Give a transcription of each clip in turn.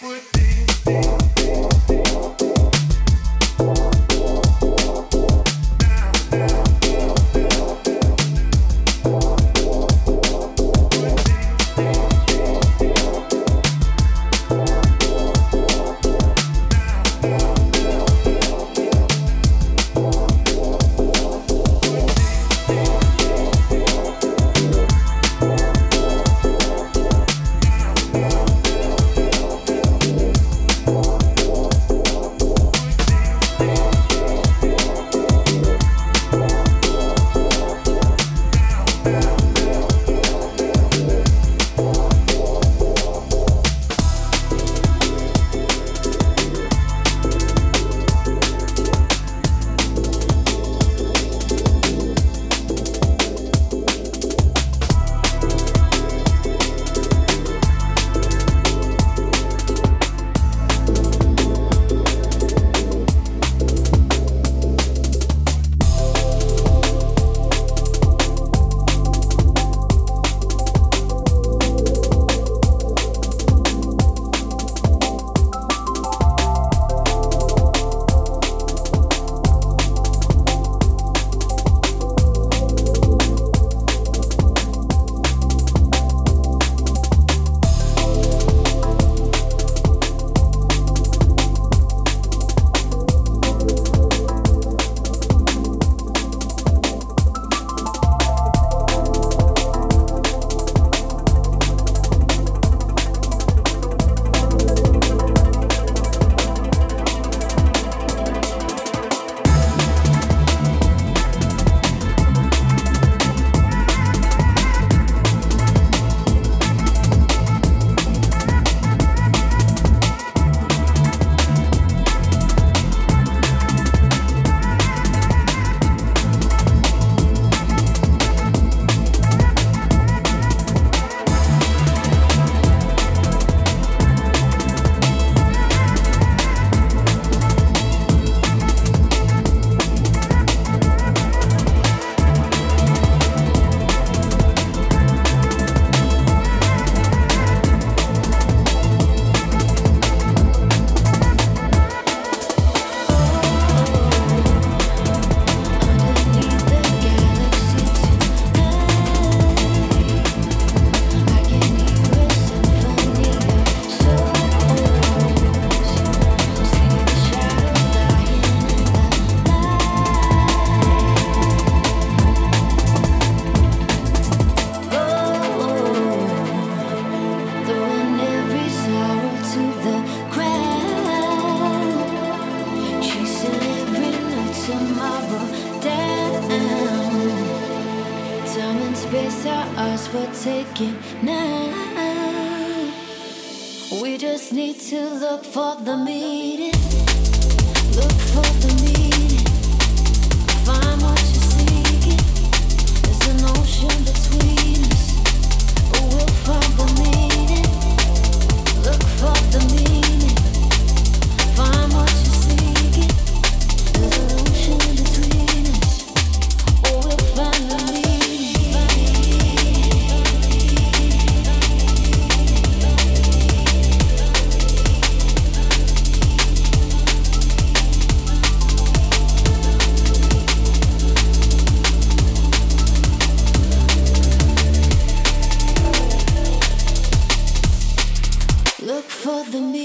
Put the me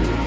do,